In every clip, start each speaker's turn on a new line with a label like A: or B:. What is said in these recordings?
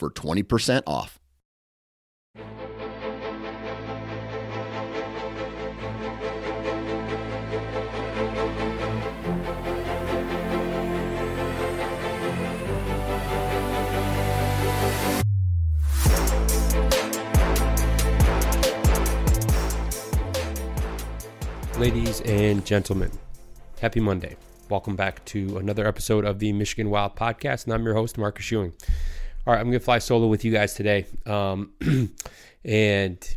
A: for 20% off.
B: Ladies and gentlemen, happy Monday. Welcome back to another episode of the Michigan Wild Podcast, and I'm your host, Marcus Ewing. All right, I'm to fly solo with you guys today. Um, and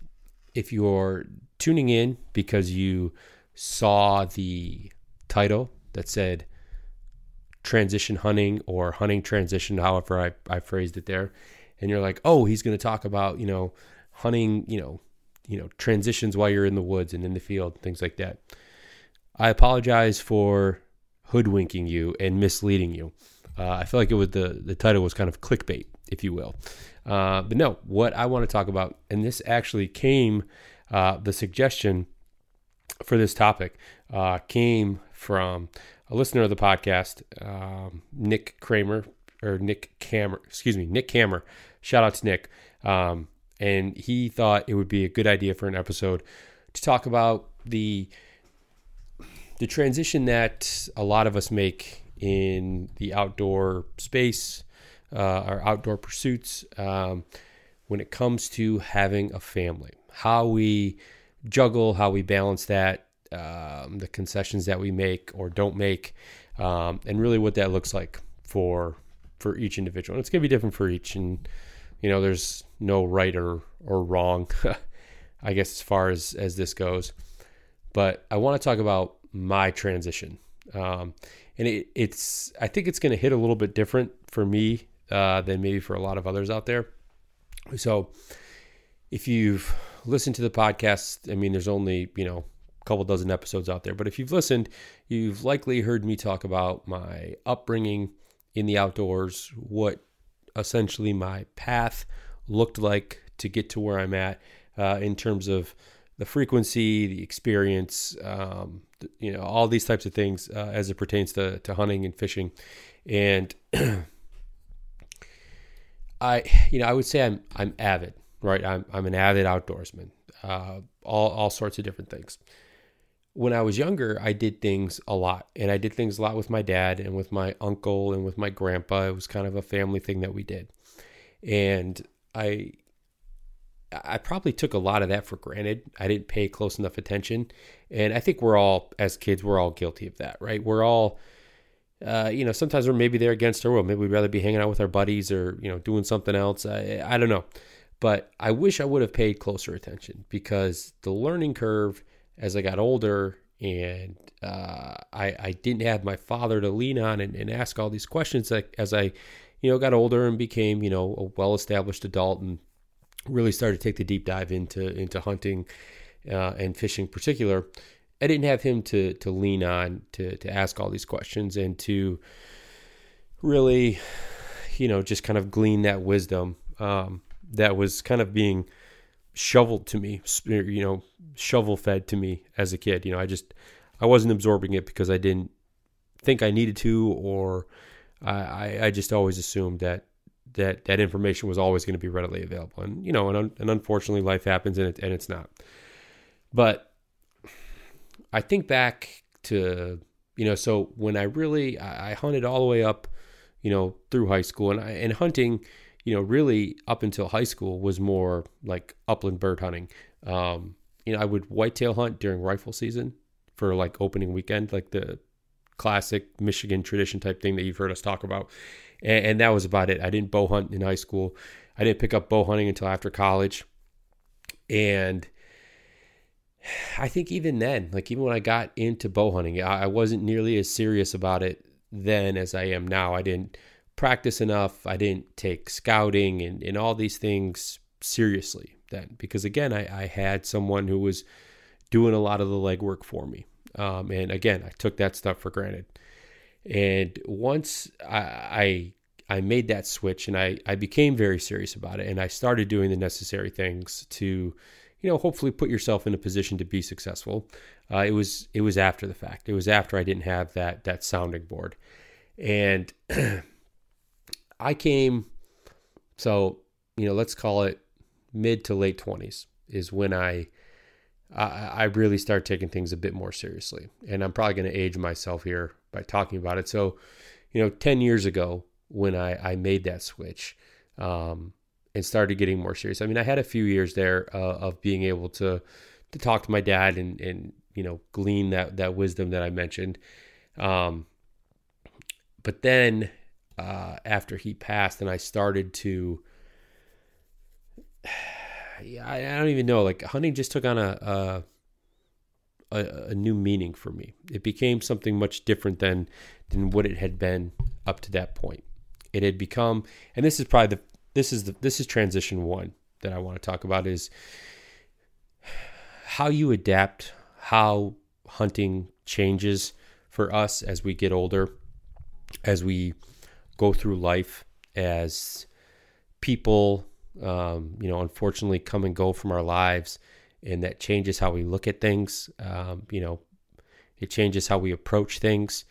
B: if you're tuning in because you saw the title that said transition hunting or hunting transition, however I, I phrased it there, and you're like, oh, he's to talk about, you know, hunting, you know, you know transitions while you're in the woods and in the field things like that. I apologize for hoodwinking you and misleading you. Uh, i feel like it was the the title was kind of clickbait if you will uh, but no what i want to talk about and this actually came uh, the suggestion for this topic uh, came from a listener of the podcast um, nick kramer or nick Kammer, excuse me nick Kammer. shout out to nick um, and he thought it would be a good idea for an episode to talk about the the transition that a lot of us make in the outdoor space, uh, our outdoor pursuits, um, when it comes to having a family, how we juggle, how we balance that, um, the concessions that we make or don't make, um, and really what that looks like for for each individual. And it's gonna be different for each, and you know, there's no right or or wrong, I guess as far as as this goes. But I want to talk about my transition, um, and it, it's I think it's going to hit a little bit different for me uh, than maybe for a lot of others out there. So, if you've listened to the podcast, I mean, there's only you know a couple dozen episodes out there, but if you've listened, you've likely heard me talk about my upbringing in the outdoors, what essentially my path looked like to get to where I'm at uh, in terms of the frequency, the experience, um, you know, all these types of things uh, as it pertains to, to hunting and fishing. And I, you know, I would say I'm I'm avid, right? I'm I'm an avid outdoorsman, uh, all all sorts of different things when I was younger, I did things a lot, and I did things a lot with my dad and with my uncle and with my grandpa. It was kind of a family thing that we did, and I, I probably took a lot of that for granted. I didn't pay close enough attention, and I think we're all, as kids, we're all guilty of that, right? We're all, uh, you know, sometimes we're maybe there against our will. Maybe we'd rather be hanging out with our buddies or you know doing something else. I, I don't know, but I wish I would have paid closer attention because the learning curve as I got older and uh, I, I didn't have my father to lean on and, and ask all these questions like, as I, you know, got older and became, you know, a well-established adult and really started to take the deep dive into, into hunting uh, and fishing in particular. I didn't have him to, to lean on to, to ask all these questions and to really, you know, just kind of glean that wisdom um, that was kind of being – shoveled to me, you know, shovel fed to me as a kid. You know, I just I wasn't absorbing it because I didn't think I needed to, or I I just always assumed that that that information was always going to be readily available. And you know, and, and unfortunately, life happens and it and it's not. But I think back to you know, so when I really I, I hunted all the way up, you know, through high school, and I, and hunting you know, really up until high school was more like upland bird hunting. Um, you know, I would whitetail hunt during rifle season for like opening weekend, like the classic Michigan tradition type thing that you've heard us talk about. And, and, that was about it. I didn't bow hunt in high school. I didn't pick up bow hunting until after college. And I think even then, like even when I got into bow hunting, I, wasn't nearly as serious about it then as I am now. I didn't practice enough. I didn't take scouting and, and all these things seriously then because again, I, I had someone who was doing a lot of the legwork for me. Um, and again, I took that stuff for granted. And once I, I I made that switch and I, I became very serious about it and I started doing the necessary things to, you know, hopefully put yourself in a position to be successful. Uh, it was it was after the fact. It was after I didn't have that that sounding board, and I came. So you know, let's call it mid to late twenties is when I I, I really start taking things a bit more seriously. And I'm probably going to age myself here by talking about it. So, you know, 10 years ago when I, I made that switch um, and started getting more serious, I mean, I had a few years there uh, of being able to, to talk to my dad and, and, you know, glean that, that wisdom that I mentioned. Um, but then uh, after he passed and I started to, I, don't even know. Like hunting just took on a, a, a new meaning for me. It became something much different than than what it had been up to that point. It had become, and this is probably the this is the this is transition one that I want to talk about is how you adapt, how hunting changes for us as we get older, as we go through life, as people um, you know, unfortunately come and go from our lives, and that changes how we look at things. Um, you know, it changes how we approach things.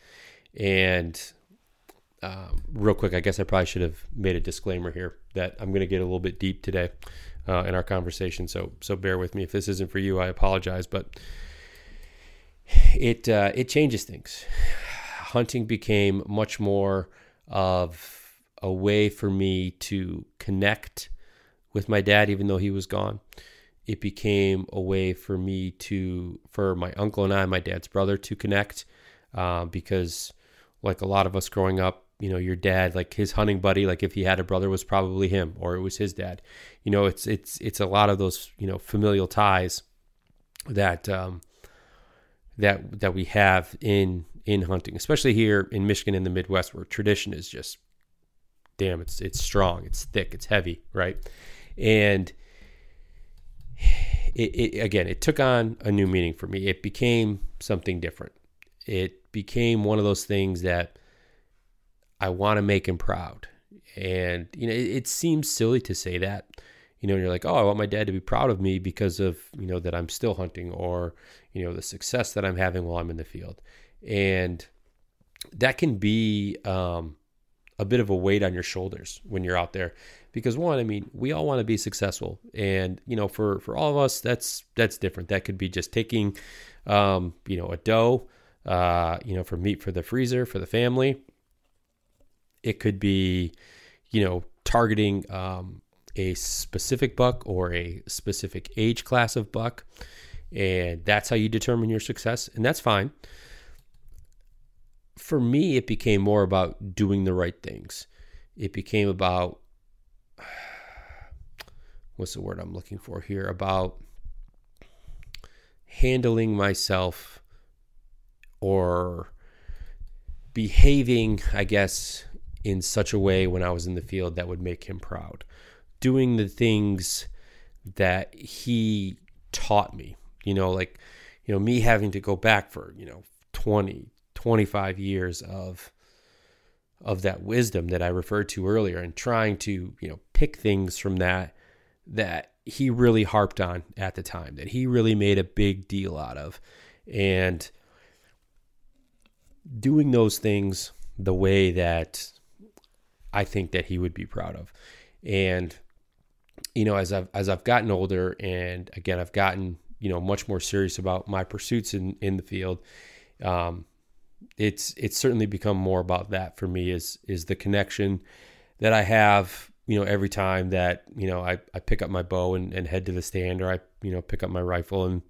B: And um, real quick, I guess I probably should have made a disclaimer here that I'm going to get a little bit deep today uh, in our conversation. So, so bear with me if this isn't for you. I apologize, but it uh, it changes things. Hunting became much more of a way for me to connect with my dad, even though he was gone. It became a way for me to, for my uncle and I, my dad's brother, to connect uh, because, like a lot of us growing up, you know, your dad, like his hunting buddy, like if he had a brother, was probably him or it was his dad. You know, it's it's it's a lot of those you know familial ties that um, that that we have in in hunting, especially here in Michigan in the Midwest, where tradition is just damn, it's it's strong, it's thick, it's heavy, right? and it, it, again it took on a new meaning for me it became something different it became one of those things that i want to make him proud. And you know it, it seems silly to say that you know you're like oh i want my dad to be proud of me because of you know that i'm still hunting or you know the success that i'm having while i'm in the field. And that can be um, a bit of a weight on your shoulders when you're out there because one i mean we all want to be successful. And you know for for all of us that's that's different. That could be just taking um, you know a doe uh, you know for meat for the freezer for the family. It could be you know targeting um, a specific buck or a specific age class of buck and that's how you determine your success and that's fine. For me it became more about doing the right things. It became about what's the word I'm looking for here? About handling myself or behaving, I guess, in such a way when I was in the field that would make him proud. Doing the things that he taught me, you know, like, you know, me having to go back for, you know, 20, 25 years of of that wisdom that I referred to earlier and trying to, you know, pick things from that that he really harped on at the time, that he really made a big deal out of. And doing those things the way that I think that he would be proud of. And you know, as I've as I've gotten older and again I've gotten, you know, much more serious about my pursuits in, in the field, um, it's it's certainly become more about that for me is is the connection that I have you know every time that you know I, I pick up my bow and, and head to the stand or I you know pick up my rifle and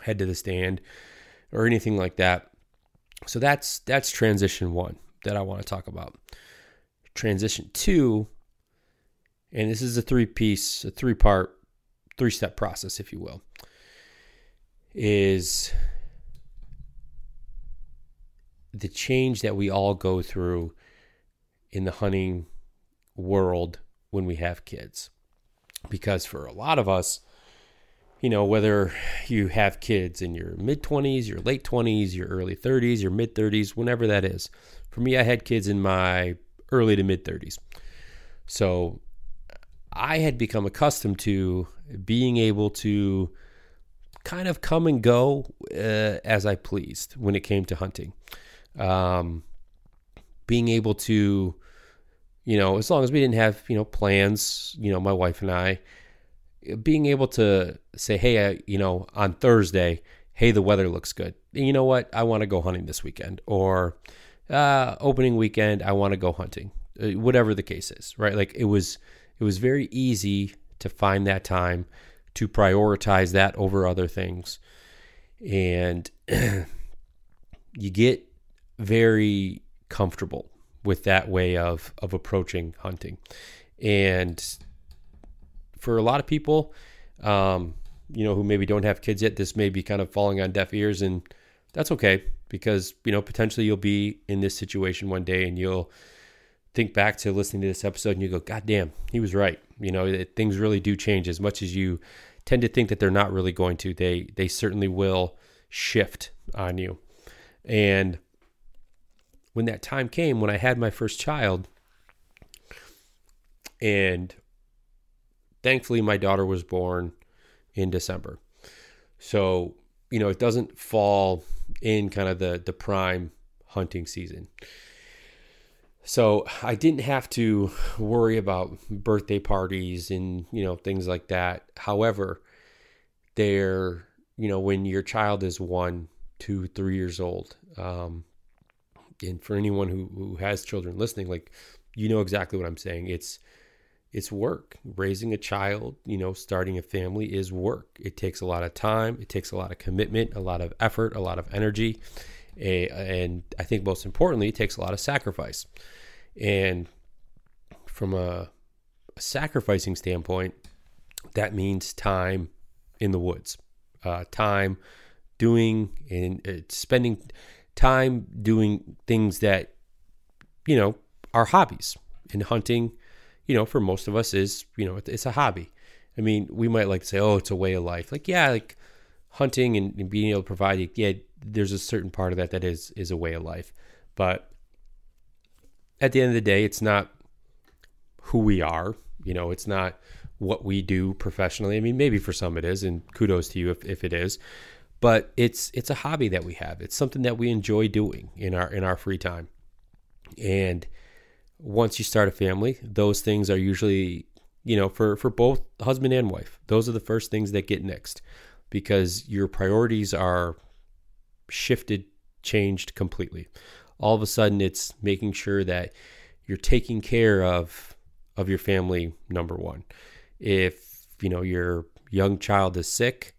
B: head to the stand or anything like that so that's that's transition one that I want to talk about transition two and this is a three piece a three part three step process if you will is the change that we all go through in the hunting world when we have kids. Because for a lot of us, you know, whether you have kids in your mid 20s, your late 20s, your early 30s, your mid 30s, whenever that is. For me, I had kids in my early to mid 30s. So I had become accustomed to being able to kind of come and go uh, as I pleased when it came to hunting. Um, being able to, you know, as long as we didn't have, you know, plans, you know, my wife and I, being able to say, hey, you know, on Thursday, hey, the weather looks good. You know what? I want to go hunting this weekend. Or uh, opening weekend, I want to go hunting. Uh, whatever the case is, right? Like it was, it was very easy to find that time to prioritize that over other things. And you get very comfortable with that way of of approaching hunting. And for a lot of people, um, you know, who maybe don't have kids yet, this may be kind of falling on deaf ears, and that's okay because you know potentially you'll be in this situation one day and you'll think back to listening to this episode and you go, God damn, he was right. You know, it, things really do change as much as you tend to think that they're not really going to. They they certainly will shift on you. And when that time came, when I had my first child, and thankfully my daughter was born in December. So, you know, it doesn't fall in kind of the the prime hunting season. So I didn't have to worry about birthday parties and you know things like that. However, there, you know, when your child is one, two, three years old, um, and for anyone who who has children listening, like you know exactly what I'm saying. It's it's work. Raising a child, you know, starting a family is work. It takes a lot of time. It takes a lot of commitment, a lot of effort, a lot of energy and I think most importantly, it takes a lot of sacrifice. And from a, a sacrificing standpoint, that means time in the woods, uh, time doing and uh, spending time doing things that you know are hobbies. And hunting, you know, for most of us is you know it's a hobby. I mean, we might like to say, oh, it's a way of life. Like, yeah, like hunting and, and being able to provide, yeah, there's a certain part of that that is is a way of life. But at the end of the day, it's not who we are. You know, it's not what we do professionally. I mean, maybe for some it is, and kudos to you if, if it is. But it's it's a hobby that we have. It's something that we enjoy doing in our in our free time. And once you start a family, those things are usually, you know, for for both husband and wife, those are the first things that get next because your priorities are shifted, changed completely. All of a sudden, it's making sure that you're taking care of of your family. Number one, if you know your young child is sick,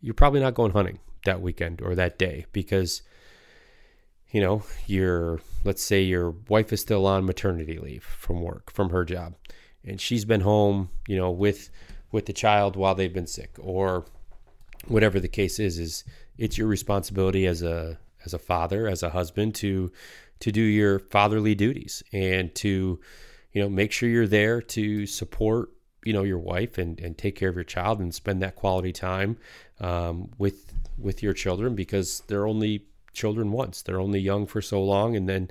B: you're probably not going hunting that weekend or that day because you know your let's say your wife is still on maternity leave from work from her job and she's been home you know with with the child while they've been sick or whatever the case is is it's your responsibility as a as a father as a husband to to do your fatherly duties and to you know make sure you're there to support you know your wife and and take care of your child and spend that quality time um, with with your children because they're only children once. They're only young for so long and then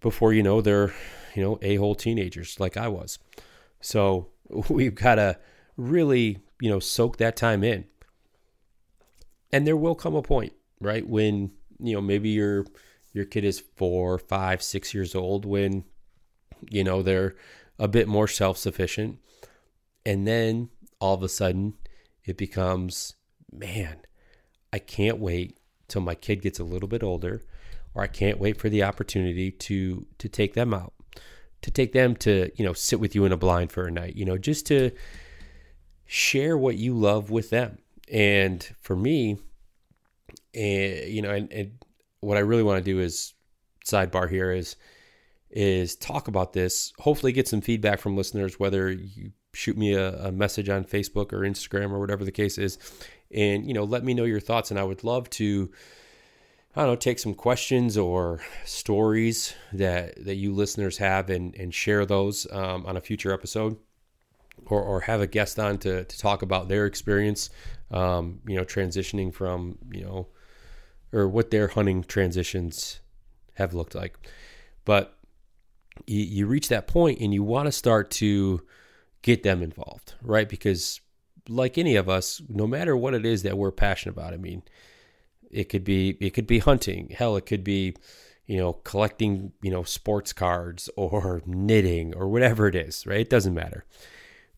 B: before you know they're you know a-hole teenagers like i was. So we've got to really you know soak that time in. And there will come a point, right, when you know maybe your your kid is four, five, six years old, when you know they're a bit more self sufficient, and then all of a sudden it becomes, man, I can't wait till my kid gets a little bit older, or I can't wait for the opportunity to to take them out, to take them to you know sit with you in a blind for a night, you know, just to share what you love with them and for me, and you know, and, and what I really want to do is sidebar here is is talk about this. Hopefully, get some feedback from listeners, whether you shoot me a, a, message on Facebook or Instagram or whatever the case is, and you know, let me know your thoughts. And I would love to I don't know, take some questions or stories that that you listeners have and and share those um, on a future episode, or or have a guest on to to talk about their experience, um, you know, transitioning from you know, or what their hunting transitions have looked like. But you, you reach that point and you want to start to get them involved, right? Because like any of us, no matter what it is that we're passionate about, I mean it could be it could be hunting. Hell, it could be you know collecting you know sports cards or knitting or whatever it is. Right? It doesn't matter.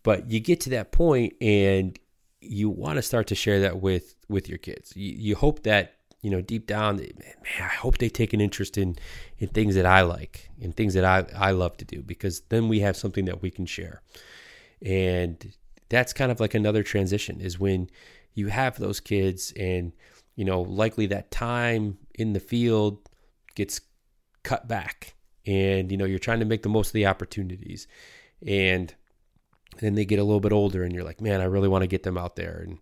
B: But you get to that point and you want to start to share that with with your kids. You, you hope that you know deep down, man, I hope they take an interest in in things that I like, in things that I I love to do, because then we have something that we can share. And that's kind of like another transition is when you have those kids and you know, likely that time in the field gets cut back and, you know, you're trying to make the most of the opportunities. And then they get a little bit older and you're like, man, I really want to get them out there. And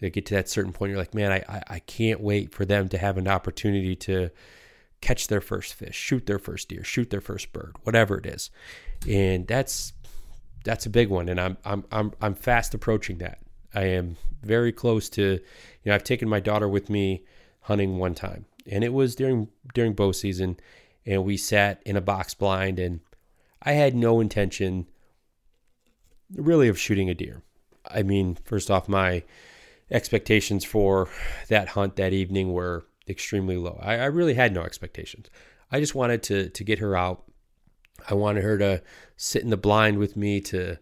B: they get to that certain point, you're like, man, I, I, I can't wait for them to have an opportunity to catch their first fish, shoot their first deer, shoot their first bird, whatever it is. And that's, that's a big one. And I'm, I'm, I'm, I'm fast approaching that. I am very close to, you know, I've taken my daughter with me hunting one time, and it was during during bow season, and we sat in a box blind, and I had no intention, really, of shooting a deer. I mean, first off, my expectations for that hunt that evening were extremely low. I, I really had no expectations. I just wanted to to get her out. I wanted her to sit in the blind with me to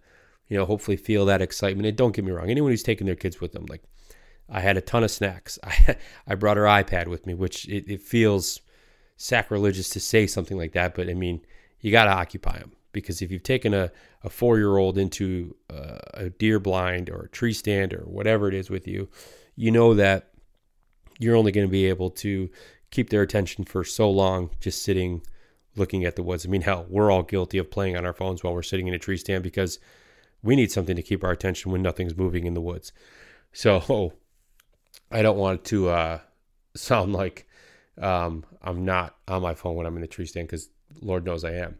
B: you know, hopefully feel that excitement. And don't get me wrong, anyone who's taking their kids with them, like I had a ton of snacks. I I brought her iPad with me, which it, it feels sacrilegious to say something like that, but I mean, you got to occupy them because if you've taken a, a four year old into a, a deer blind or a tree stand or whatever it is with you, you know that you're only going to be able to keep their attention for so long just sitting looking at the woods. I mean, hell, we're all guilty of playing on our phones while we're sitting in a tree stand because we need something to keep our attention when nothing's moving in the woods. So I don't want to uh, sound like um, I'm not on my phone when I'm in the tree stand because Lord knows I am.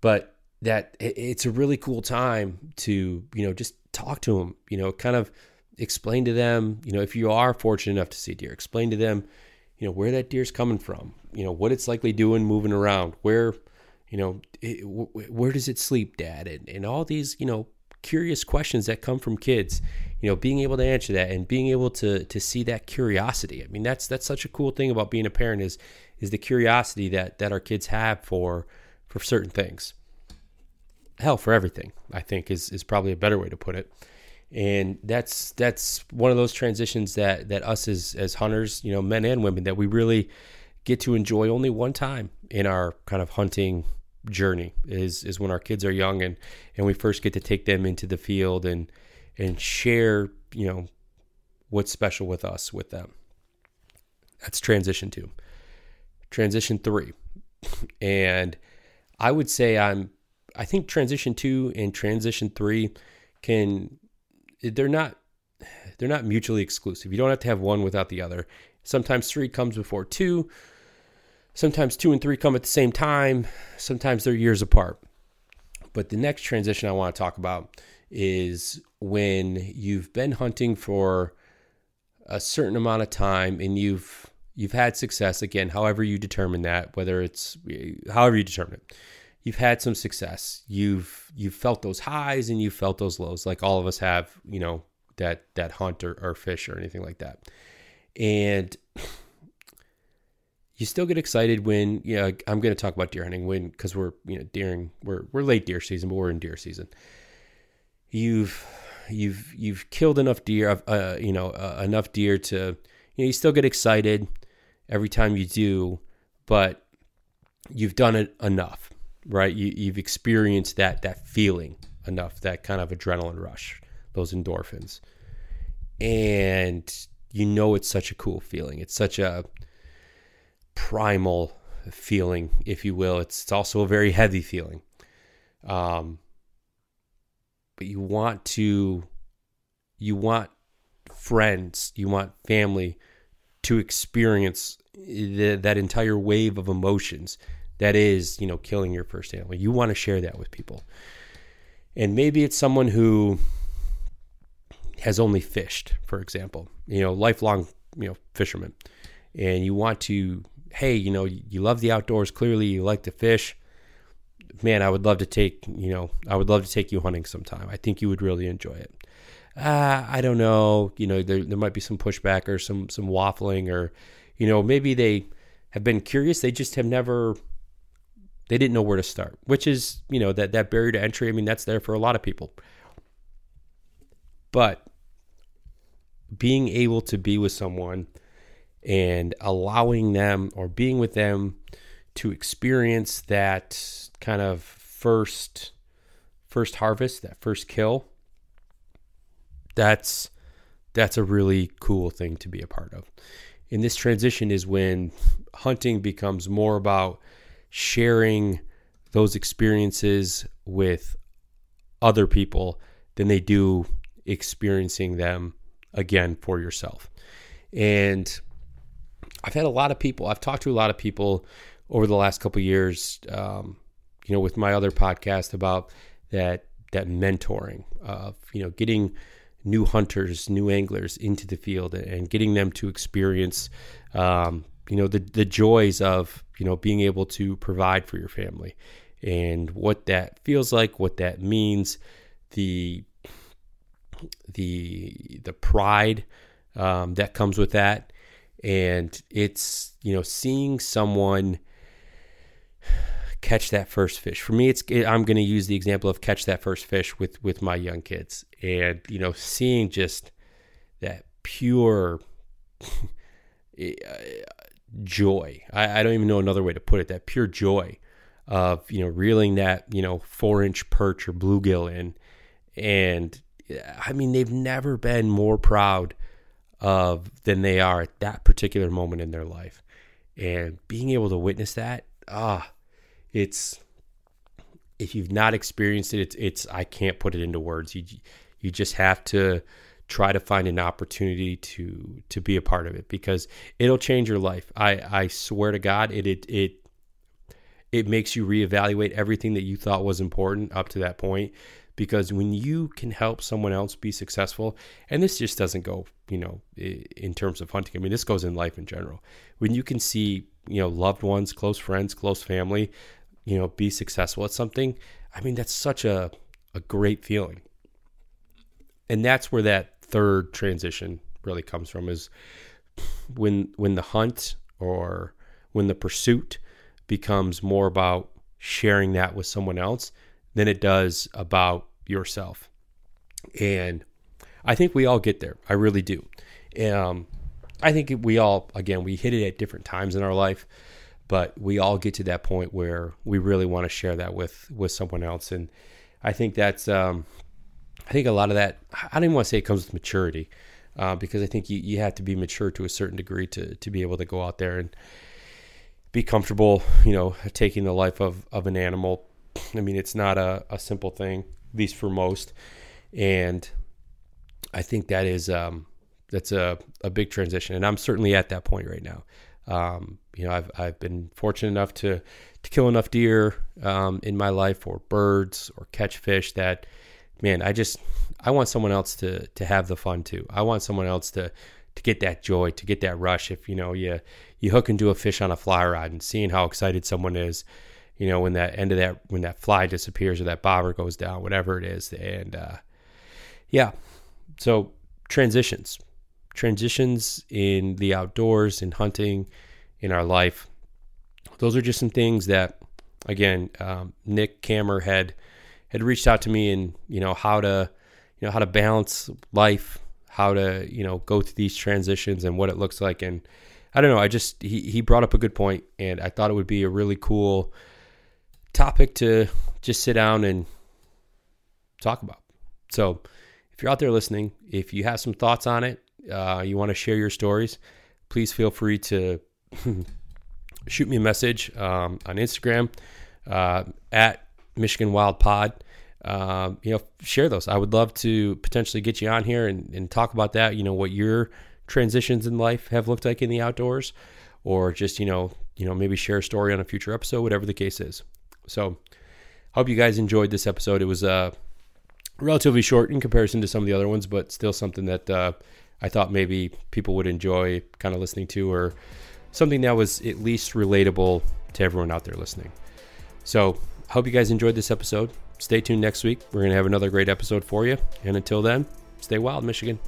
B: But that it's a really cool time to you know just talk to them. You know, kind of explain to them. You know, if you are fortunate enough to see deer, explain to them. You know where that deer's coming from. You know what it's likely doing, moving around. Where you know, it, where does it sleep, Dad? And, and all these, you know, curious questions that come from kids. You know, being able to answer that and being able to to see that curiosity. I mean, that's that's such a cool thing about being a parent is is the curiosity that that our kids have for for certain things. Hell, for everything, I think is is probably a better way to put it. And that's that's one of those transitions that that us as as hunters, you know, men and women, that we really get to enjoy only one time in our kind of hunting journey is is when our kids are young and and we first get to take them into the field and and share you know what's special with us with them. That's transition 2 transition 3 and i would say i'm i think transition 2 and transition 3 can they're not they're not mutually exclusive. You don't have to have one without the other. Sometimes 3 comes before 2 Sometimes two and three come at the same time, sometimes they're years apart. But the next transition I want to talk about is when you've been hunting for a certain amount of time and you've you've had success again however you determine that whether it's however you determine it you've had some success. You've you've felt those highs and you've felt those lows like all of us have you know that that hunt or, or fish or anything like that. And you still get excited when you know I'm going to talk about deer hunting when because we're you know during we're we're late deer season but we're in deer season. You've you've you've killed enough deer uh, you know uh, enough deer to you know you still get excited every time you do but you've done it enough right you you've experienced that that feeling enough that kind of adrenaline rush those endorphins and you know it's such a cool feeling it's such a primal feeling, if you will. It's, it's also a very heavy feeling. Um, but you want to, you want friends, you want family to experience the, that entire wave of emotions that is, you know, killing your first animal. You want to share that with people. And maybe it's someone who has only fished, for example, you know, lifelong, you know, fisherman. And you want to, hey, you know, you love the outdoors, clearly you like to fish. Man, I would love to take, you know, I would love to take you hunting sometime. I think you would really enjoy it. Uh, I don't know, you know, there, there might be some pushback or some some waffling or, you know, maybe they have been curious, they just have never they didn't know where to start, which is, you know, that that barrier to entry, I mean, that's there for a lot of people. But being able to be with someone and allowing them or being with them to experience that kind of first first harvest, that first kill, that's that's a really cool thing to be a part of. And this transition is when hunting becomes more about sharing those experiences with other people than they do experiencing them again for yourself. And I've had a lot of people, I've talked to a lot of people over the last couple years, um, you know, with my other podcast about that that mentoring of you know getting new hunters, new anglers into the field and getting them to experience um, you know the the joys of you know being able to provide for your family. And what that feels like what that means the the the pride um, that comes with that. And it's you know seeing someone catch that first fish. For me it's i'm going to use the example of catch that first fish with with my young kids. And you know seeing just that pure joy. I, I, don't even know another way to put it. That pure joy of you know reeling that you know four inch perch or bluegill in, and I mean they've never been more proud of than they are at that particular moment in their life, and being able to witness that, ah, it's if you've not experienced it, it's it's I can't put it into words. You you just have to try to find an opportunity to to be a part of it because it'll change your life. I I swear to God, it it it it makes you reevaluate everything that you thought was important up to that point because when you can help someone else be successful and this just doesn't go you know in terms of hunting i mean this goes in life in general when you can see you know loved ones close friends close family you know be successful at something i mean that's such a a great feeling and that's where that third transition really comes from is when when the hunt or when the pursuit becomes more about sharing that with someone else than it does about yourself. And I think we all get there. I really do. Um, I think we all, again, we hit it at different times in our life, but we all get to that point where we really want to share that with with someone else. And I think that's um, I think a lot of that, I don't even want to say it comes with maturity, uh, because I think you, you have to be mature to a certain degree to, to be able to go out there and be comfortable, you know, taking the life of, of an animal. I mean, it's not a, a simple thing, at least for most. And I think that is, um, that's a, a big transition. And I'm certainly at that point right now. Um, you know, I've, I've been fortunate enough to, to kill enough deer um, in my life or birds or catch fish that, man, I just I want someone else to to have the fun too. I want someone else to to get that joy, to get that rush. If you know you you hook into a fish on a fly rod and seeing how excited someone is, you know, when that end of that when that fly disappears or that bobber goes down, whatever it is, and uh, yeah. So transitions, transitions in the outdoors, in hunting, in our life. Those are just some things that, again, um, Nick Kammer had reached out to me and you know how to you know how to balance life how to you know go through these transitions and what it looks like. And i don't know i just he, he brought up a good point and i thought it would be a really cool topic to just sit down and talk about. So if you're out there listening if you have some thoughts on it uh, you want to share your stories please feel free to shoot me a message um, on instagram uh, at Michigan Wild Pod. Um, you know, share those. I would love to potentially get you on here and, and talk about that. You know, what you're transitions in life have looked like in the outdoors, or just you know, you know, maybe share a story on a future episode, whatever the case is. So, hope you guys enjoyed this episode. It was uh, relatively short in comparison to some of the other ones, but still something that uh, I thought maybe people would enjoy kind of listening to, or something that was at least relatable to everyone out there listening. So, Hope you guys enjoyed this episode. Stay tuned next week. We're going to have another great episode for you. And until then, stay wild, Michigan.